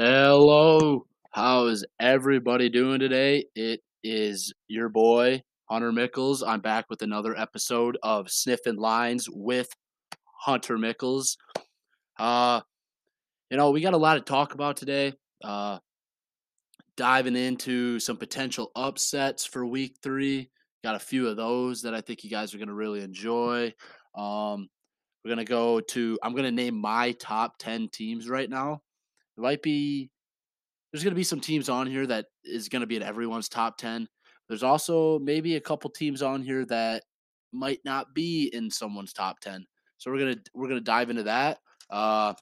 Hello. How is everybody doing today? It is your boy, Hunter Michels. I'm back with another episode of Sniffing Lines with Hunter Michels. Uh, you know, we got a lot to talk about today. Uh, diving into some potential upsets for week three. Got a few of those that I think you guys are going to really enjoy. Um, we're going to go to, I'm going to name my top 10 teams right now. Might be there's going to be some teams on here that is going to be in everyone's top 10. There's also maybe a couple teams on here that might not be in someone's top 10. So we're going to we're going to dive into that. Uh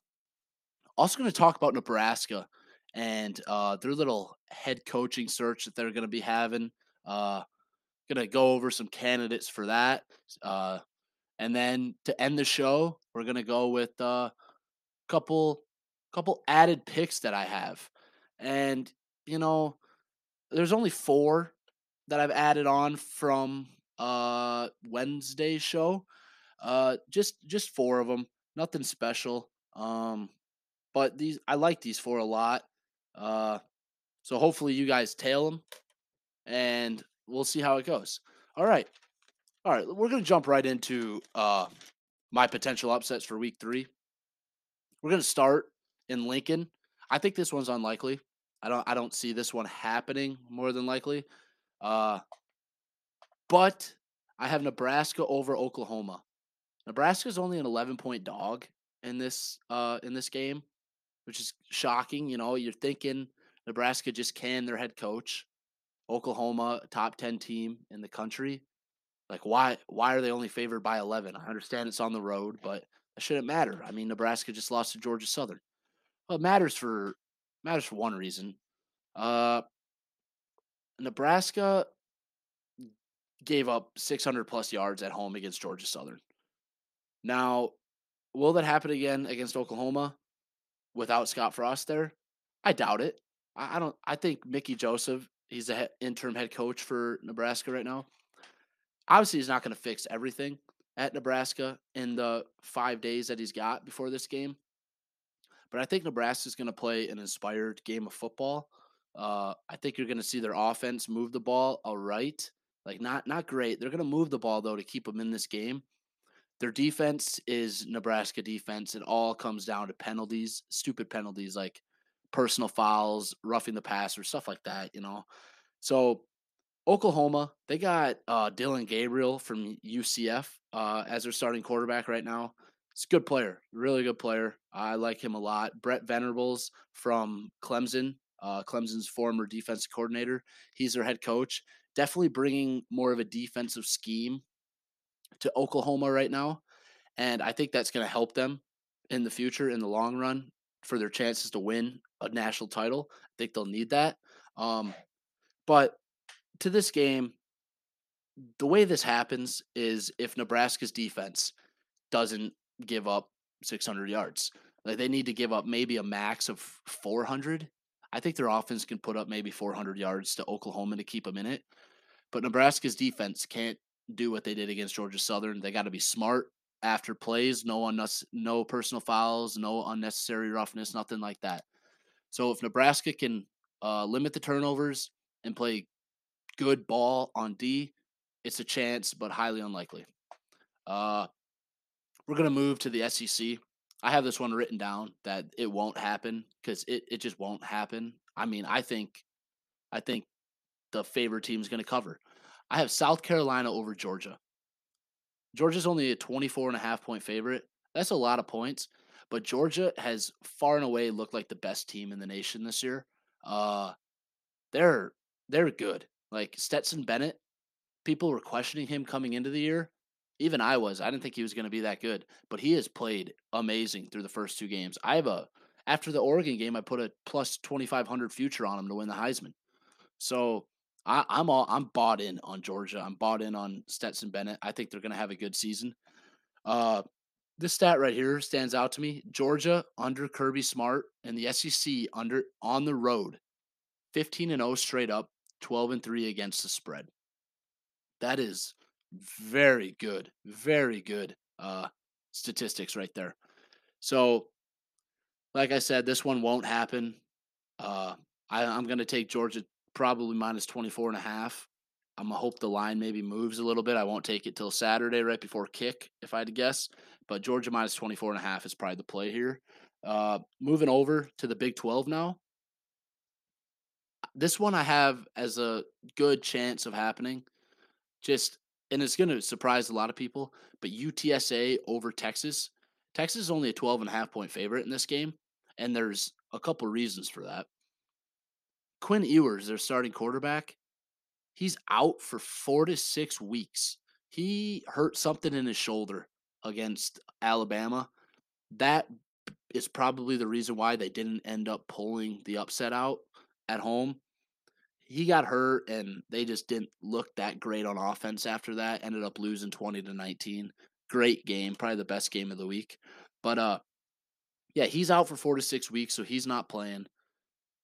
also going to talk about Nebraska and uh their little head coaching search that they're going to be having. Uh going to go over some candidates for that. Uh and then to end the show, we're going to go with a uh, couple couple added picks that I have. And, you know, there's only four that I've added on from uh Wednesday's show. Uh just just four of them. Nothing special. Um but these I like these four a lot. Uh so hopefully you guys tail them and we'll see how it goes. All right. All right, we're going to jump right into uh my potential upsets for week 3. We're going to start in Lincoln. I think this one's unlikely. I don't I don't see this one happening more than likely. Uh but I have Nebraska over Oklahoma. Nebraska is only an 11 point dog in this uh in this game, which is shocking, you know, you're thinking Nebraska just can their head coach. Oklahoma, top 10 team in the country. Like why why are they only favored by 11? I understand it's on the road, but it shouldn't matter. I mean, Nebraska just lost to Georgia Southern. Well, it matters for matters for one reason. Uh, Nebraska gave up 600 plus yards at home against Georgia Southern. Now, will that happen again against Oklahoma without Scott Frost there? I doubt it. I, I don't. I think Mickey Joseph, he's the he- interim head coach for Nebraska right now. Obviously, he's not going to fix everything at Nebraska in the five days that he's got before this game. But I think Nebraska is going to play an inspired game of football. Uh, I think you're going to see their offense move the ball all right, like not not great. They're going to move the ball though to keep them in this game. Their defense is Nebraska defense. It all comes down to penalties, stupid penalties like personal fouls, roughing the passer, stuff like that. You know, so Oklahoma they got uh, Dillon Gabriel from UCF uh, as their starting quarterback right now. It's a good player, really good player. I like him a lot. Brent Venables from Clemson, uh, Clemson's former defensive coordinator. He's their head coach. Definitely bringing more of a defensive scheme to Oklahoma right now. And I think that's going to help them in the future, in the long run, for their chances to win a national title. I think they'll need that. Um, but to this game, the way this happens is if Nebraska's defense doesn't give up 600 yards. Like they need to give up maybe a max of 400. I think their offense can put up maybe 400 yards to Oklahoma to keep them in it. But Nebraska's defense can't do what they did against Georgia Southern. They got to be smart after plays, no unnecess- no personal fouls, no unnecessary roughness, nothing like that. So if Nebraska can uh, limit the turnovers and play good ball on D, it's a chance, but highly unlikely. Uh, we're gonna move to the SEC. I have this one written down that it won't happen because it, it just won't happen. I mean, I think I think the favorite team is gonna cover. I have South Carolina over Georgia. Georgia's only a 24 and a half point favorite. That's a lot of points, but Georgia has far and away looked like the best team in the nation this year. Uh they're they're good. Like Stetson Bennett, people were questioning him coming into the year. Even I was. I didn't think he was going to be that good, but he has played amazing through the first two games. I have a after the Oregon game, I put a plus twenty five hundred future on him to win the Heisman. So I, I'm all I'm bought in on Georgia. I'm bought in on Stetson Bennett. I think they're going to have a good season. Uh, this stat right here stands out to me. Georgia under Kirby Smart and the SEC under on the road, fifteen and zero straight up, twelve and three against the spread. That is very good, very good uh, statistics right there. So, like I said, this one won't happen. Uh, I, I'm going to take Georgia probably minus 24 and a half. I'm gonna hope the line maybe moves a little bit. I won't take it till Saturday right before kick, if I had to guess. But Georgia minus 24 and a half is probably the play here. Uh, moving over to the Big 12 now. This one I have as a good chance of happening. Just and it's going to surprise a lot of people, but UTSA over Texas. Texas is only a 12 and a half point favorite in this game, and there's a couple reasons for that. Quinn Ewers, their starting quarterback, he's out for four to six weeks. He hurt something in his shoulder against Alabama. That is probably the reason why they didn't end up pulling the upset out at home. He got hurt and they just didn't look that great on offense after that. Ended up losing 20 to 19. Great game, probably the best game of the week. But uh yeah, he's out for 4 to 6 weeks so he's not playing.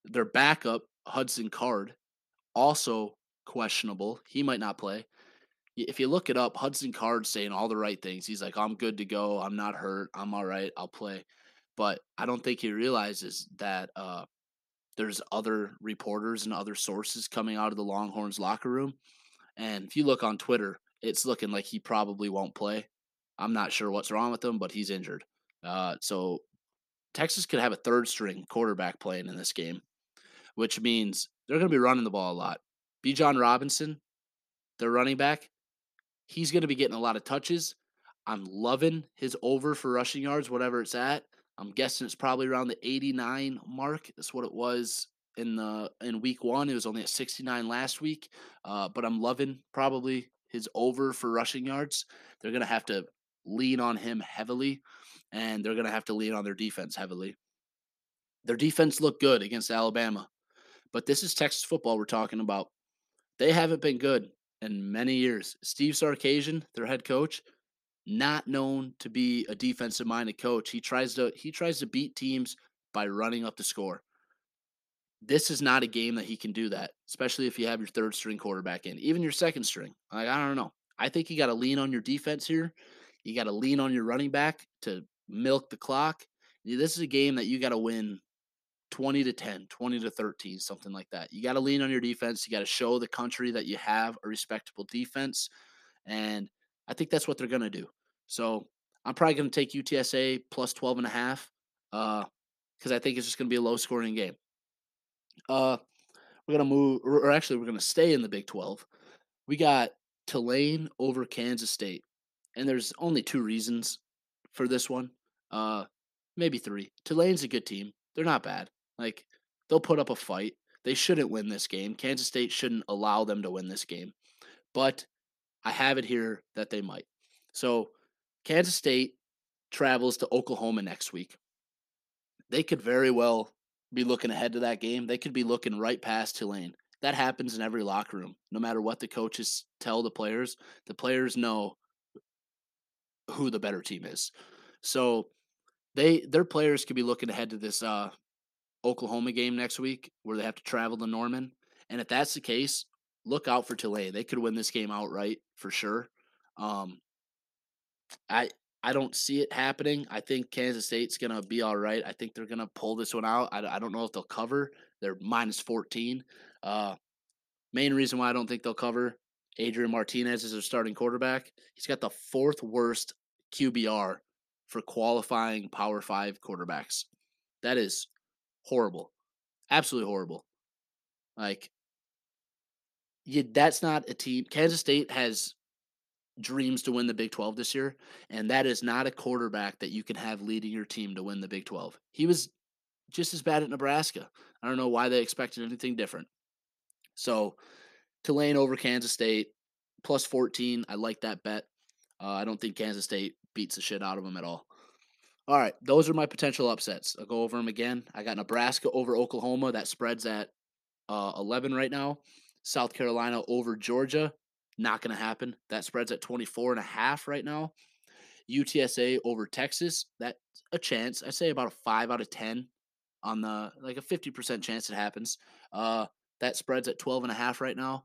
Their backup, Hudson Card, also questionable. He might not play. If you look it up, Hudson Card saying all the right things. He's like, I'm good to go. I'm not hurt. I'm all right. I'll play. But I don't think he realizes that uh, there's other reporters and other sources coming out of the Longhorns locker room. And if you look on Twitter, it's looking like he probably won't play. I'm not sure what's wrong with him, but he's injured. Uh, so Texas could have a third string quarterback playing in this game, which means they're going to be running the ball a lot. Bijan Robinson, their running back, he's going to be getting a lot of touches. I'm loving his over for rushing yards, whatever it's at. I'm guessing it's probably around the 89 mark. That's what it was in the in week one. It was only at 69 last week, uh, but I'm loving probably his over for rushing yards. They're gonna have to lean on him heavily, and they're gonna have to lean on their defense heavily. Their defense looked good against Alabama, but this is Texas football we're talking about. They haven't been good in many years. Steve Sarkisian, their head coach, not known to be a defensive minded coach. He tries to he tries to beat teams by running up the score. This is not a game that he can do that, especially if you have your third string quarterback in, even your second string. Like I don't know. I think you got to lean on your defense here. You got to lean on your running back to milk the clock. This is a game that you got to win 20 to 10, 20 to 13, something like that. You got to lean on your defense. You got to show the country that you have a respectable defense. And I think that's what they're going to do. So I'm probably going to take UTSA plus 12 and a half because uh, I think it's just going to be a low scoring game. Uh, we're going to move, or actually, we're going to stay in the Big 12. We got Tulane over Kansas State. And there's only two reasons for this one. Uh, maybe three. Tulane's a good team. They're not bad. Like, they'll put up a fight. They shouldn't win this game. Kansas State shouldn't allow them to win this game. But I have it here that they might. So Kansas State travels to Oklahoma next week. They could very well be looking ahead to that game. They could be looking right past Tulane. That happens in every locker room. No matter what the coaches tell the players, the players know who the better team is. So they their players could be looking ahead to this uh, Oklahoma game next week where they have to travel to Norman. And if that's the case, look out for Tulane. They could win this game outright for sure. Um, I I don't see it happening. I think Kansas State's gonna be all right. I think they're gonna pull this one out. I, I don't know if they'll cover. They're minus fourteen. Uh, main reason why I don't think they'll cover. Adrian Martinez is their starting quarterback. He's got the fourth worst QBR for qualifying Power Five quarterbacks. That is horrible, absolutely horrible. Like you, that's not a team. Kansas State has dreams to win the Big 12 this year, and that is not a quarterback that you can have leading your team to win the Big 12. He was just as bad at Nebraska. I don't know why they expected anything different. So, Tulane over Kansas State plus 14. I like that bet. Uh, I don't think Kansas State beats the shit out of them at all. All right, those are my potential upsets. I'll go over them again. I got Nebraska over Oklahoma. That spreads at uh, 11 right now. South Carolina over Georgia. Not going to happen. That spreads at 24 and a half right now. UTSA over Texas. That's a chance. I say about a 5 out of 10 on the like a 50% chance it happens. Uh that spreads at 12 and a half right now.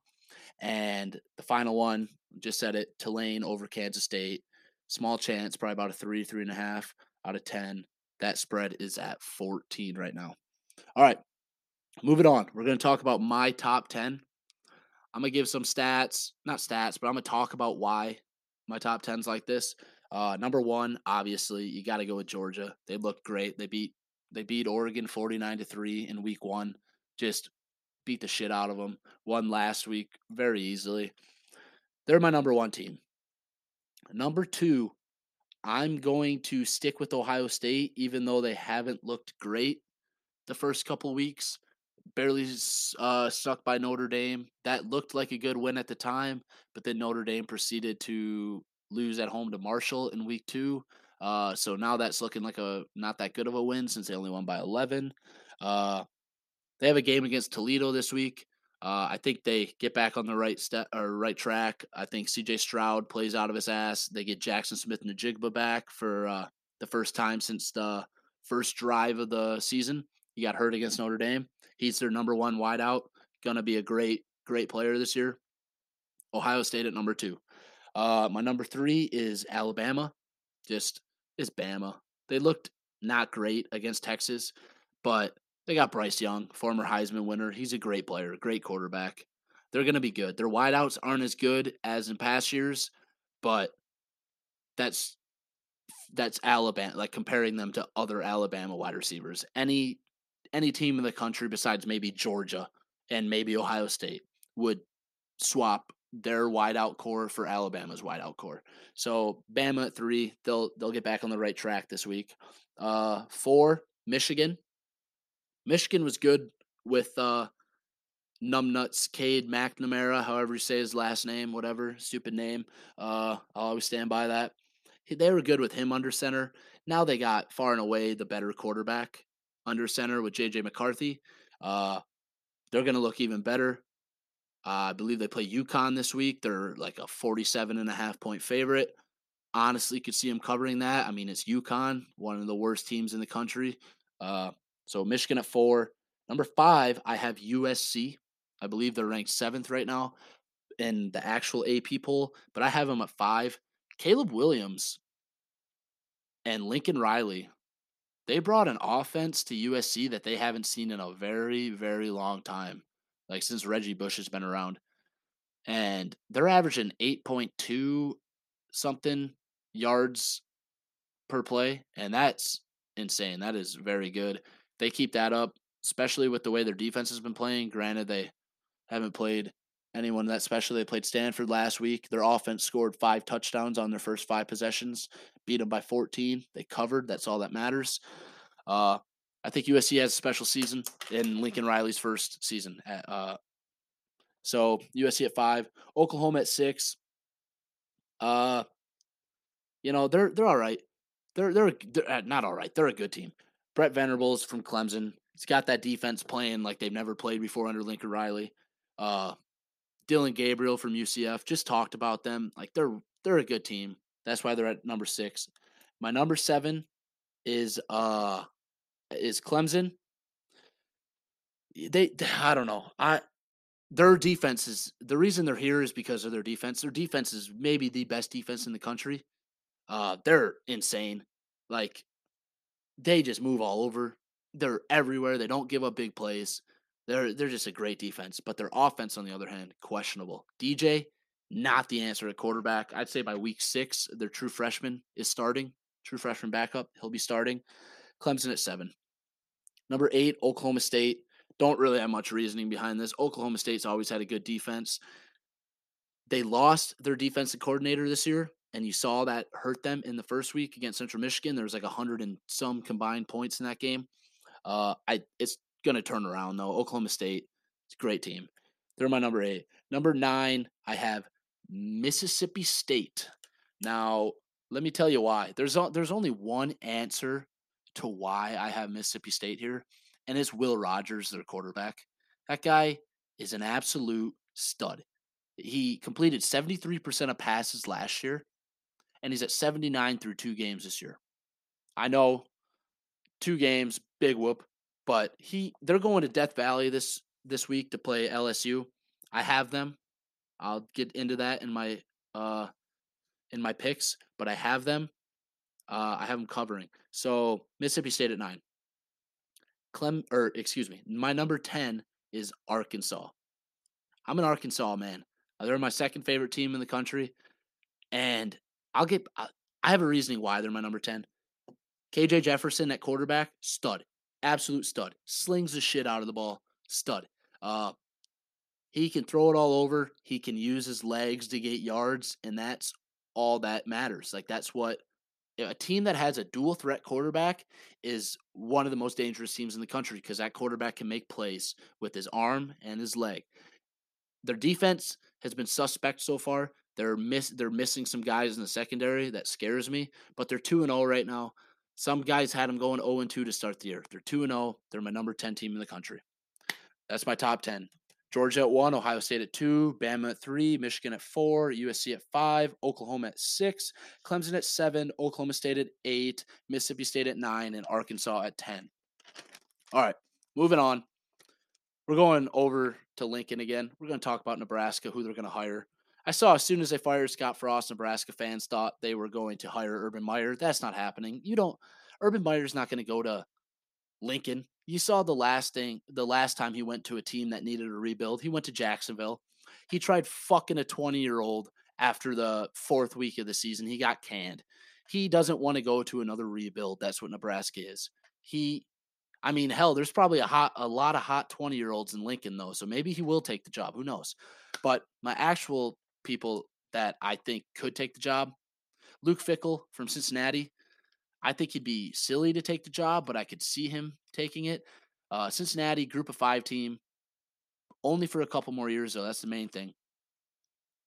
And the final one, just said it, Tulane over Kansas State. Small chance, probably about a three, three and a half out of 10. That spread is at 14 right now. All right. Moving on, we're going to talk about my top 10. I'm to give some stats, not stats, but I'm to talk about why my top 10's like this. Uh, number one, obviously, you got to go with Georgia. They looked great. They beat they beat Oregon 49 to 3 in week 1. Just beat the shit out of them. Won last week very easily. They're my number 1 team. Number 2, I'm going to stick with Ohio State even though they haven't looked great the first couple weeks. Barely uh, stuck by Notre Dame. That looked like a good win at the time, but then Notre Dame proceeded to lose at home to Marshall in week two. Uh, so now that's looking like a not that good of a win since they only won by 11. Uh, they have a game against Toledo this week. Uh, I think they get back on the right step or right track. I think C.J. Stroud plays out of his ass. They get Jackson Smith-Njigba back for uh, the first time since the first drive of the season. He got hurt against Notre Dame. He's their number one wideout. Gonna be a great, great player this year. Ohio State at number two. Uh, my number three is Alabama. Just is Bama. They looked not great against Texas, but they got Bryce Young, former Heisman winner. He's a great player, great quarterback. They're going to be good. Their wideouts aren't as good as in past years, but that's that's Alabama. Like comparing them to other Alabama wide receivers, any any team in the country besides maybe Georgia and maybe Ohio State would swap their wideout corps for Alabama's wideout corps. So Bama at three, they'll they'll get back on the right track this week. Uh, four, Michigan. Michigan was good with uh, numbnuts Cade McNamara, however you say his last name, whatever stupid name. Uh, I'll always stand by that. They were good with him under center. Now they got far and away the better quarterback under center with JJ McCarthy. Uh, they're going to look even better. Uh, I believe they play UConn this week. They're like a 47 and a half point favorite. Honestly, could see them covering that. I mean, it's UConn, one of the worst teams in the country. Uh, so Michigan at four. Number five, I have USC. I believe they're ranked seventh right now in the actual AP poll, but I have them at five. Caleb Williams and Lincoln Riley, they brought an offense to USC that they haven't seen in a very, very long time like since Reggie Bush has been around. And they're averaging 8.2 something yards per play. And that's insane. That is very good. They keep that up, especially with the way their defense has been playing. Granted, they haven't played anyone that special. They played Stanford last week. Their offense scored five touchdowns on their first five possessions, beat them by 14. They covered. That's all that matters. Uh, I think USC has a special season in Lincoln Riley's first season. At, uh, so USC at five, Oklahoma at six. Uh, you know they're they're all right. They're they're, they're uh, not all right. They're a good team. Brent Venables from Clemson. He's got that defense playing like they've never played before under Lincoln Riley. Uh, Dillon Gabriel from UCF just talked about them. Like they're they're a good team. That's why they're at number six. My number seven is uh is Clemson. They, I don't know. I their defense is the reason they're here is because of their defense. Their defense is maybe the best defense in the country. Uh, they're insane. Like they just move all over. They're everywhere. They don't give up big plays. They're they're just a great defense. But their offense, on the other hand, questionable. DJ, not the answer at quarterback. I'd say by week six, their true freshman is starting. True freshman backup. He'll be starting. Clemson at seven. Number eight, Oklahoma State. Don't really have much reasoning behind this. Oklahoma State's always had a good defense. They lost their defensive coordinator this year, and you saw that hurt them in the first week against Central Michigan. There was like a hundred and some combined points in that game. Uh, I it's gonna turn around though. Oklahoma State, it's a great team. They're my number eight. Number nine, I have Mississippi State. Now, let me tell you why. There's there's only one answer to why I have Mississippi State here, and it's Will Rogers, their quarterback. That guy is an absolute stud. He completed 73% of passes last year, and he's at 79 through two games this year. I know two games, big whoop, but he they're going to Death Valley this this week to play LSU. I have them. I'll get into that in my uh in my picks, but I have them. Uh, I have them covering. So Mississippi State at nine. Clem or excuse me, my number 10 is Arkansas. I'm an Arkansas man. They're my second favorite team in the country. And I'll get I have a reasoning why they're my number 10. KJ Jefferson at quarterback, stud. Absolute stud. Slings the shit out of the ball. Stud. Uh he can throw it all over. He can use his legs to get yards, and that's all that matters. Like that's what a team that has a dual threat quarterback is one of the most dangerous teams in the country because that quarterback can make plays with his arm and his leg. Their defense has been suspect so far. They're miss they're missing some guys in the secondary that scares me, but they're 2 and 0 right now. Some guys had them going 0 and 2 to start the year. They're 2 and 0. They're my number 10 team in the country. That's my top 10. Georgia at one, Ohio State at two, Bama at three, Michigan at four, USC at five, Oklahoma at six, Clemson at seven, Oklahoma State at eight, Mississippi State at nine, and Arkansas at 10. All right, moving on. We're going over to Lincoln again. We're going to talk about Nebraska, who they're going to hire. I saw as soon as they fired Scott Frost, Nebraska fans thought they were going to hire Urban Meyer. That's not happening. You don't, Urban Meyer's not going to go to Lincoln. You saw the last thing, the last time he went to a team that needed a rebuild. He went to Jacksonville. He tried fucking a 20 year old after the fourth week of the season. He got canned. He doesn't want to go to another rebuild. That's what Nebraska is. He, I mean, hell, there's probably a hot, a lot of hot 20 year olds in Lincoln though. So maybe he will take the job. Who knows? But my actual people that I think could take the job, Luke Fickell from Cincinnati. I think he'd be silly to take the job, but I could see him taking it. Uh, Cincinnati, group of five team, only for a couple more years, though. That's the main thing.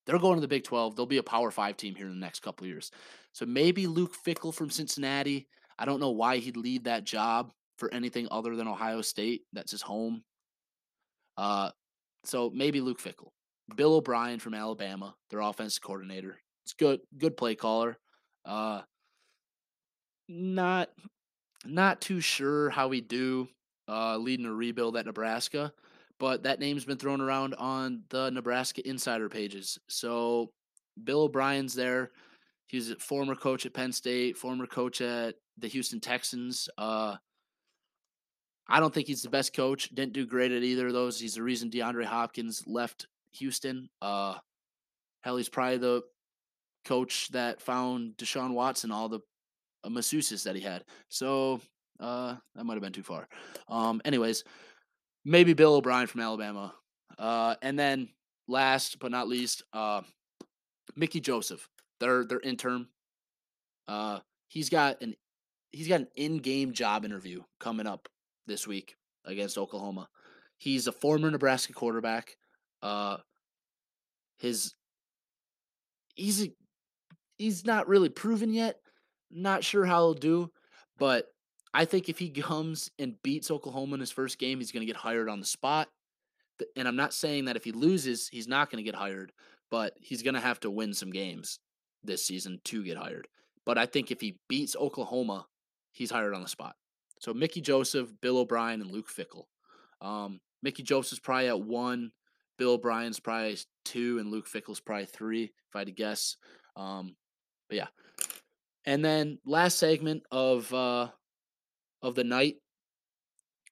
They're going to the Big 12. They'll be a Power Five team here in the next couple years. So maybe Luke Fickell from Cincinnati. I don't know why he'd leave that job for anything other than Ohio State. That's his home. Uh, so maybe Luke Fickell. Bill O'Brien from Alabama, their offense coordinator. It's good, good play caller. Uh, not not too sure how we do uh, leading a rebuild at Nebraska, but that name's been thrown around on the Nebraska insider pages. So Bill O'Brien's there. He's a former coach at Penn State, former coach at the Houston Texans. Uh, I don't think he's the best coach. Didn't do great at either of those. He's the reason DeAndre Hopkins left Houston. Uh, hell, he's probably the coach that found Deshaun Watson all the a masseuses that he had. So uh, that might have been too far. Um, anyways, maybe Bill O'Brien from Alabama. Uh, and then last but not least, uh, Mickey Joseph, their their intern. Uh, he's got an he's got an in-game job interview coming up this week against Oklahoma. He's a former Nebraska quarterback. Uh, his he's a, he's not really proven yet, not sure how he'll do, but I think if he comes and beats Oklahoma in his first game, he's going to get hired on the spot. And I'm not saying that if he loses, he's not going to get hired, but he's going to have to win some games this season to get hired. But I think if he beats Oklahoma, he's hired on the spot. So Mickey Joseph, Bill O'Brien, and Luke Fickell. Um, Mickey Joseph's probably at one. Bill O'Brien's probably two, and Luke Fickell's probably three, if I had to guess. Um, but yeah, and then last segment of uh of the night,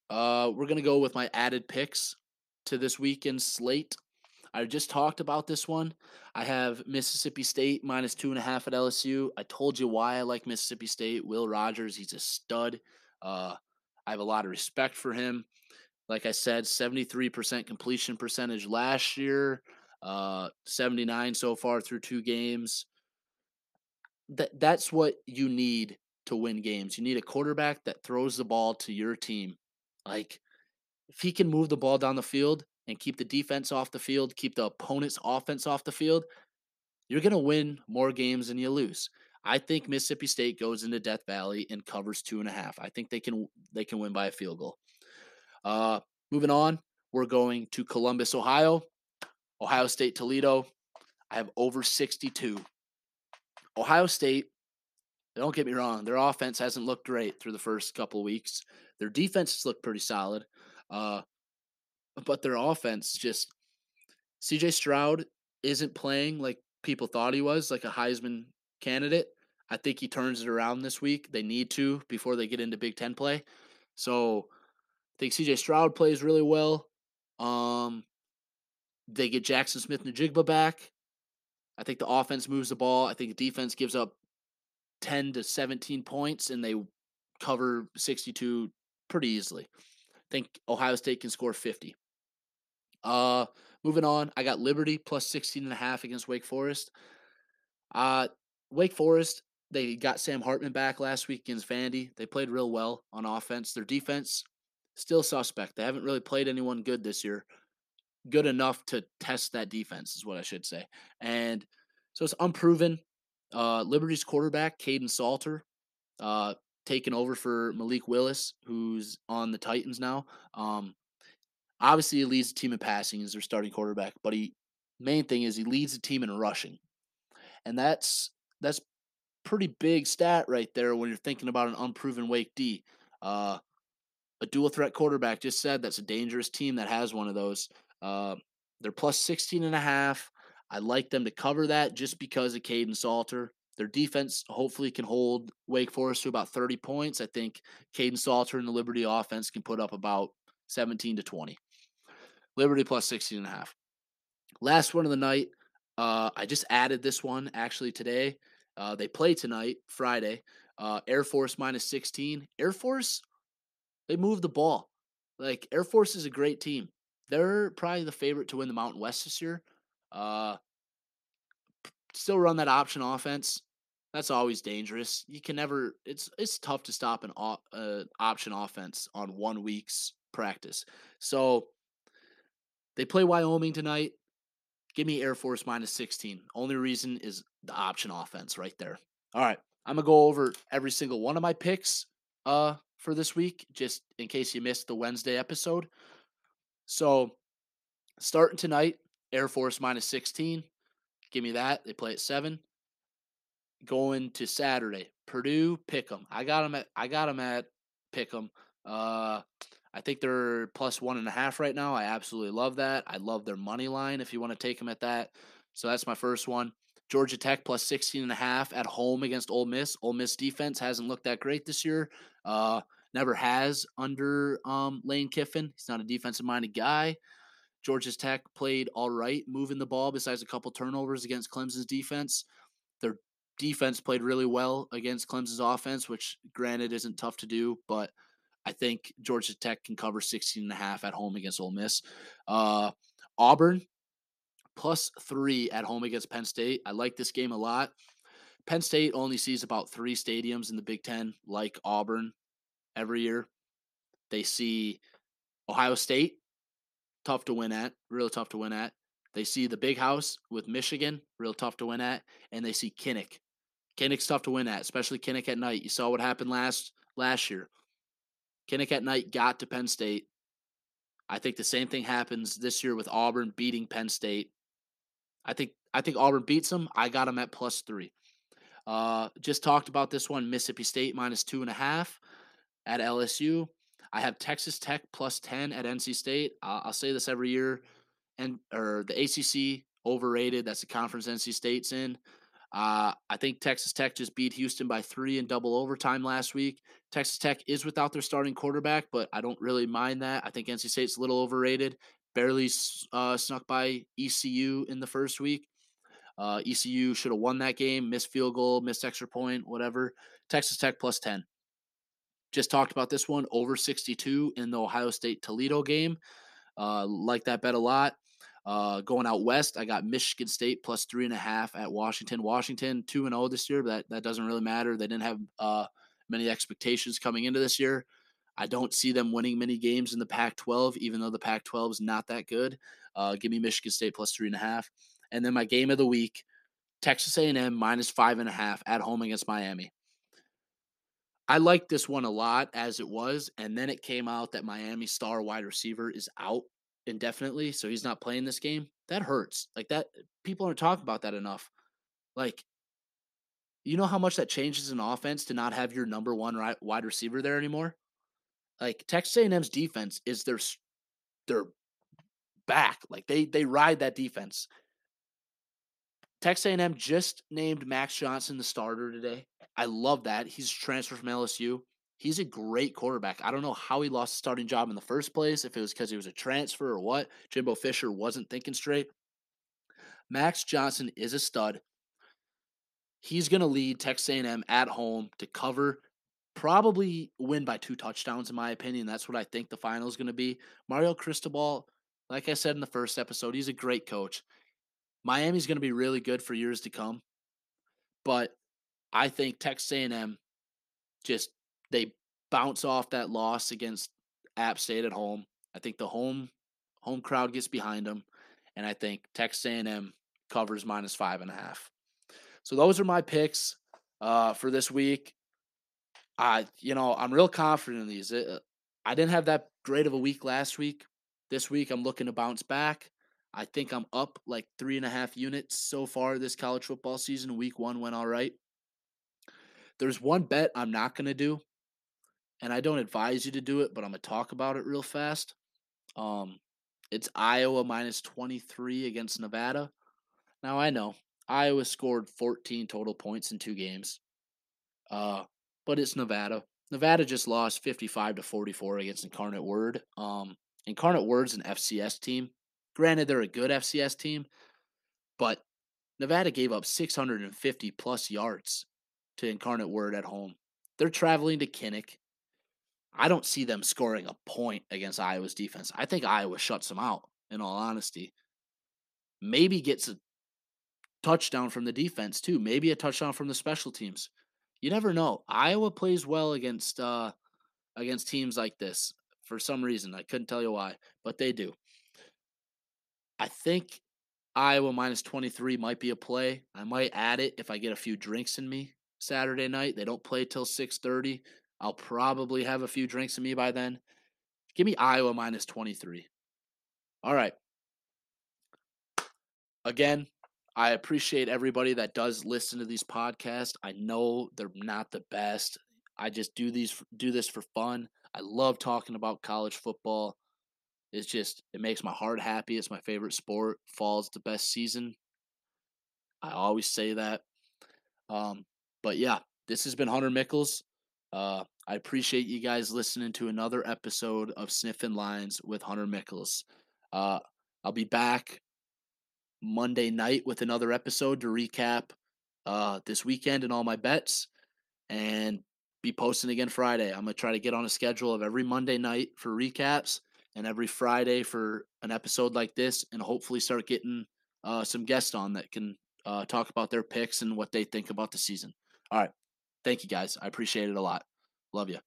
uh, we're gonna go with my added picks to this weekend slate. I just talked about this one. I have Mississippi State minus two and a half at LSU. I told you why I like Mississippi State. Will Rogers, he's a stud. Uh, I have a lot of respect for him. Like I said, 73% completion percentage last year, uh, 79 so far through two games that that's what you need to win games. You need a quarterback that throws the ball to your team. Like if he can move the ball down the field and keep the defense off the field, keep the opponent's offense off the field, you're going to win more games than you lose. I think Mississippi State goes into Death Valley and covers two and a half. I think they can they can win by a field goal. Uh, moving on, we're going to Columbus, Ohio, Ohio State, Toledo. I have over 62. Ohio State, don't get me wrong, their offense hasn't looked great through the first couple weeks. Their defense has looked pretty solid. Uh, but their offense just CJ Stroud isn't playing like people thought he was, like a Heisman candidate. I think he turns it around this week. They need to before they get into Big Ten play. So think CJ Stroud plays really well. Um, they get Jackson Smith Njigba back. I think the offense moves the ball. I think defense gives up 10 to 17 points and they cover 62 pretty easily. I think Ohio State can score 50. Uh moving on, I got Liberty plus 16 and a half against Wake Forest. Uh Wake Forest, they got Sam Hartman back last week against Vandy. They played real well on offense. Their defense still suspect. They haven't really played anyone good this year. Good enough to test that defense is what I should say. And so it's unproven. Uh, Liberty's quarterback, Kaidon Salter, uh, taking over for Malik Willis, who's on the Titans now. Um, obviously, he leads the team in passing as their starting quarterback, but he main thing is he leads the team in rushing, and that's that's pretty big stat right there when you're thinking about an unproven Wake D. Uh, a dual threat quarterback just said that's a dangerous team that has one of those. Uh, they're plus 16 and a half. I like them to cover that just because of Kaidon Salter. Their defense hopefully can hold Wake Forest to about 30 points. I think Kaidon Salter and the Liberty offense can put up about 17 to 20. Liberty plus 16 and a half. Last one of the night. Uh, I just added this one actually today. Uh, they play tonight, Friday. Uh, Air Force minus 16. Air Force, they move the ball. Like, Air Force is a great team. They're probably the favorite to win the Mountain West this year. Uh, still run that option offense. That's always dangerous. You can never. It's it's tough to stop an uh, option offense on one week's practice. So they play Wyoming tonight. Give me Air Force minus 16. Only reason is the option offense right there. All right. I'm going to go over every single one of my picks uh for this week just in case you missed the Wednesday episode. So, starting tonight, Air Force minus 16. Give me that. They play at 7. Going to Saturday, Purdue, pick them. I got them at I got them at pick them. Uh I think they're plus one and a half right now. I absolutely love that. I love their money line if you want to take them at that. So that's my first one. Georgia Tech plus 16 and a half at home against Ole Miss. Ole Miss defense hasn't looked that great this year. Uh, never has under um, Lane Kiffin. He's not a defensive minded guy. Georgia Tech played all right moving the ball besides a couple turnovers against Clemson's defense. Their defense played really well against Clemson's offense, which granted isn't tough to do, but – I think Georgia Tech can cover 16 and a half at home against Ole Miss. Uh, Auburn plus three at home against Penn State. I like this game a lot. Penn State only sees about three stadiums in the Big Ten, like Auburn, every year. They see Ohio State, tough to win at, real tough to win at. They see the Big House with Michigan, real tough to win at, and they see Kinnick. Kinnick's tough to win at, especially Kinnick at night. You saw what happened last last year. Kinnick at night got to Penn State. I think the same thing happens this year with Auburn beating Penn State. I think I think Auburn beats them. I got them at plus three. Uh, just talked about this one. Mississippi State minus two and a half at LSU. I have Texas Tech plus ten at NC State. Uh, I'll say this every year, and or the ACC overrated. That's the conference NC State's in. Uh, I think Texas Tech just beat Houston by three in double overtime last week. Texas Tech is without their starting quarterback, but I don't really mind that. I think NC State's a little overrated. Barely uh, snuck by ECU in the first week. Uh, ECU should have won that game, missed field goal, missed extra point, whatever. Texas Tech plus 10. Just talked about this one over 62 in the Ohio State Toledo game. Uh, like that bet a lot. Uh, going out west, I got Michigan State plus three and a half at Washington. Washington two and zero oh this year, but that, that doesn't really matter. They didn't have uh, many expectations coming into this year. I don't see them winning many games in the Pac-12, even though the Pac-12 is not that good. Uh, give me Michigan State plus three and a half, and then my game of the week, Texas A&M minus five and a half at home against Miami. I like this one a lot as it was, and then it came out that Miami star wide receiver is out indefinitely, so he's not playing this game, that hurts. Like that people aren't talking about that enough. Like you know how much that changes an offense to not have your number one wide receiver there anymore? Like Texas A&M's defense is their their back. Like they they ride that defense. Texas A&M just named Max Johnson the starter today. I love that. He's transferred from LSU. He's a great quarterback. I don't know how he lost the starting job in the first place, if it was because he was a transfer or what. Jimbo Fisher wasn't thinking straight. Max Johnson is a stud. He's going to lead Texas A&M at home to cover, probably win by two touchdowns in my opinion. That's what I think the final is going to be. Mario Cristobal, like I said in the first episode, he's a great coach. Miami's going to be really good for years to come. But I think Texas A&M just they bounce off that loss against App State at home. I think the home home crowd gets behind them, and I think Texas A&M covers minus five and a half. So those are my picks uh, for this week. I, you know, I'm real confident in these. It, I didn't have that great of a week last week. This week, I'm looking to bounce back. I think I'm up like three and a half units so far this college football season. Week one went all right. There's one bet I'm not going to do, and I don't advise you to do it, but I'm going to talk about it real fast. Um, it's Iowa minus 23 against Nevada. Now, I know Iowa scored 14 total points in two games, uh, but it's Nevada. Nevada just lost 55 to 44 against Incarnate Word. Um, Incarnate Word's an FCS team. Granted, they're a good FCS team, but Nevada gave up 650 plus yards to Incarnate Word at home. They're traveling to Kinnick. I don't see them scoring a point against Iowa's defense. I think Iowa shuts them out, in all honesty. Maybe gets a touchdown from the defense, too. Maybe a touchdown from the special teams. You never know. Iowa plays well against uh, against teams like this for some reason. I couldn't tell you why, but they do. I think Iowa minus 23 might be a play. I might add it if I get a few drinks in me Saturday night. They don't play till 6:30. I'll probably have a few drinks in me by then. Give me Iowa minus 23. All right. Again, I appreciate everybody that does listen to these podcasts. I know they're not the best. I just do these do this for fun. I love talking about college football. It's just it makes my heart happy. It's my favorite sport. Fall's the best season. I always say that. Um, but yeah, this has been Hunter Michels. Uh, I appreciate you guys listening to another episode of Sniffing Lines with Hunter Michels. Uh, I'll be back Monday night with another episode to recap uh, this weekend and all my bets, and be posting again Friday. I'm gonna try to get on a schedule of every Monday night for recaps and every Friday for an episode like this, and hopefully start getting uh, some guests on that can uh, talk about their picks and what they think about the season. All right. Thank you guys. I appreciate it a lot. Love you.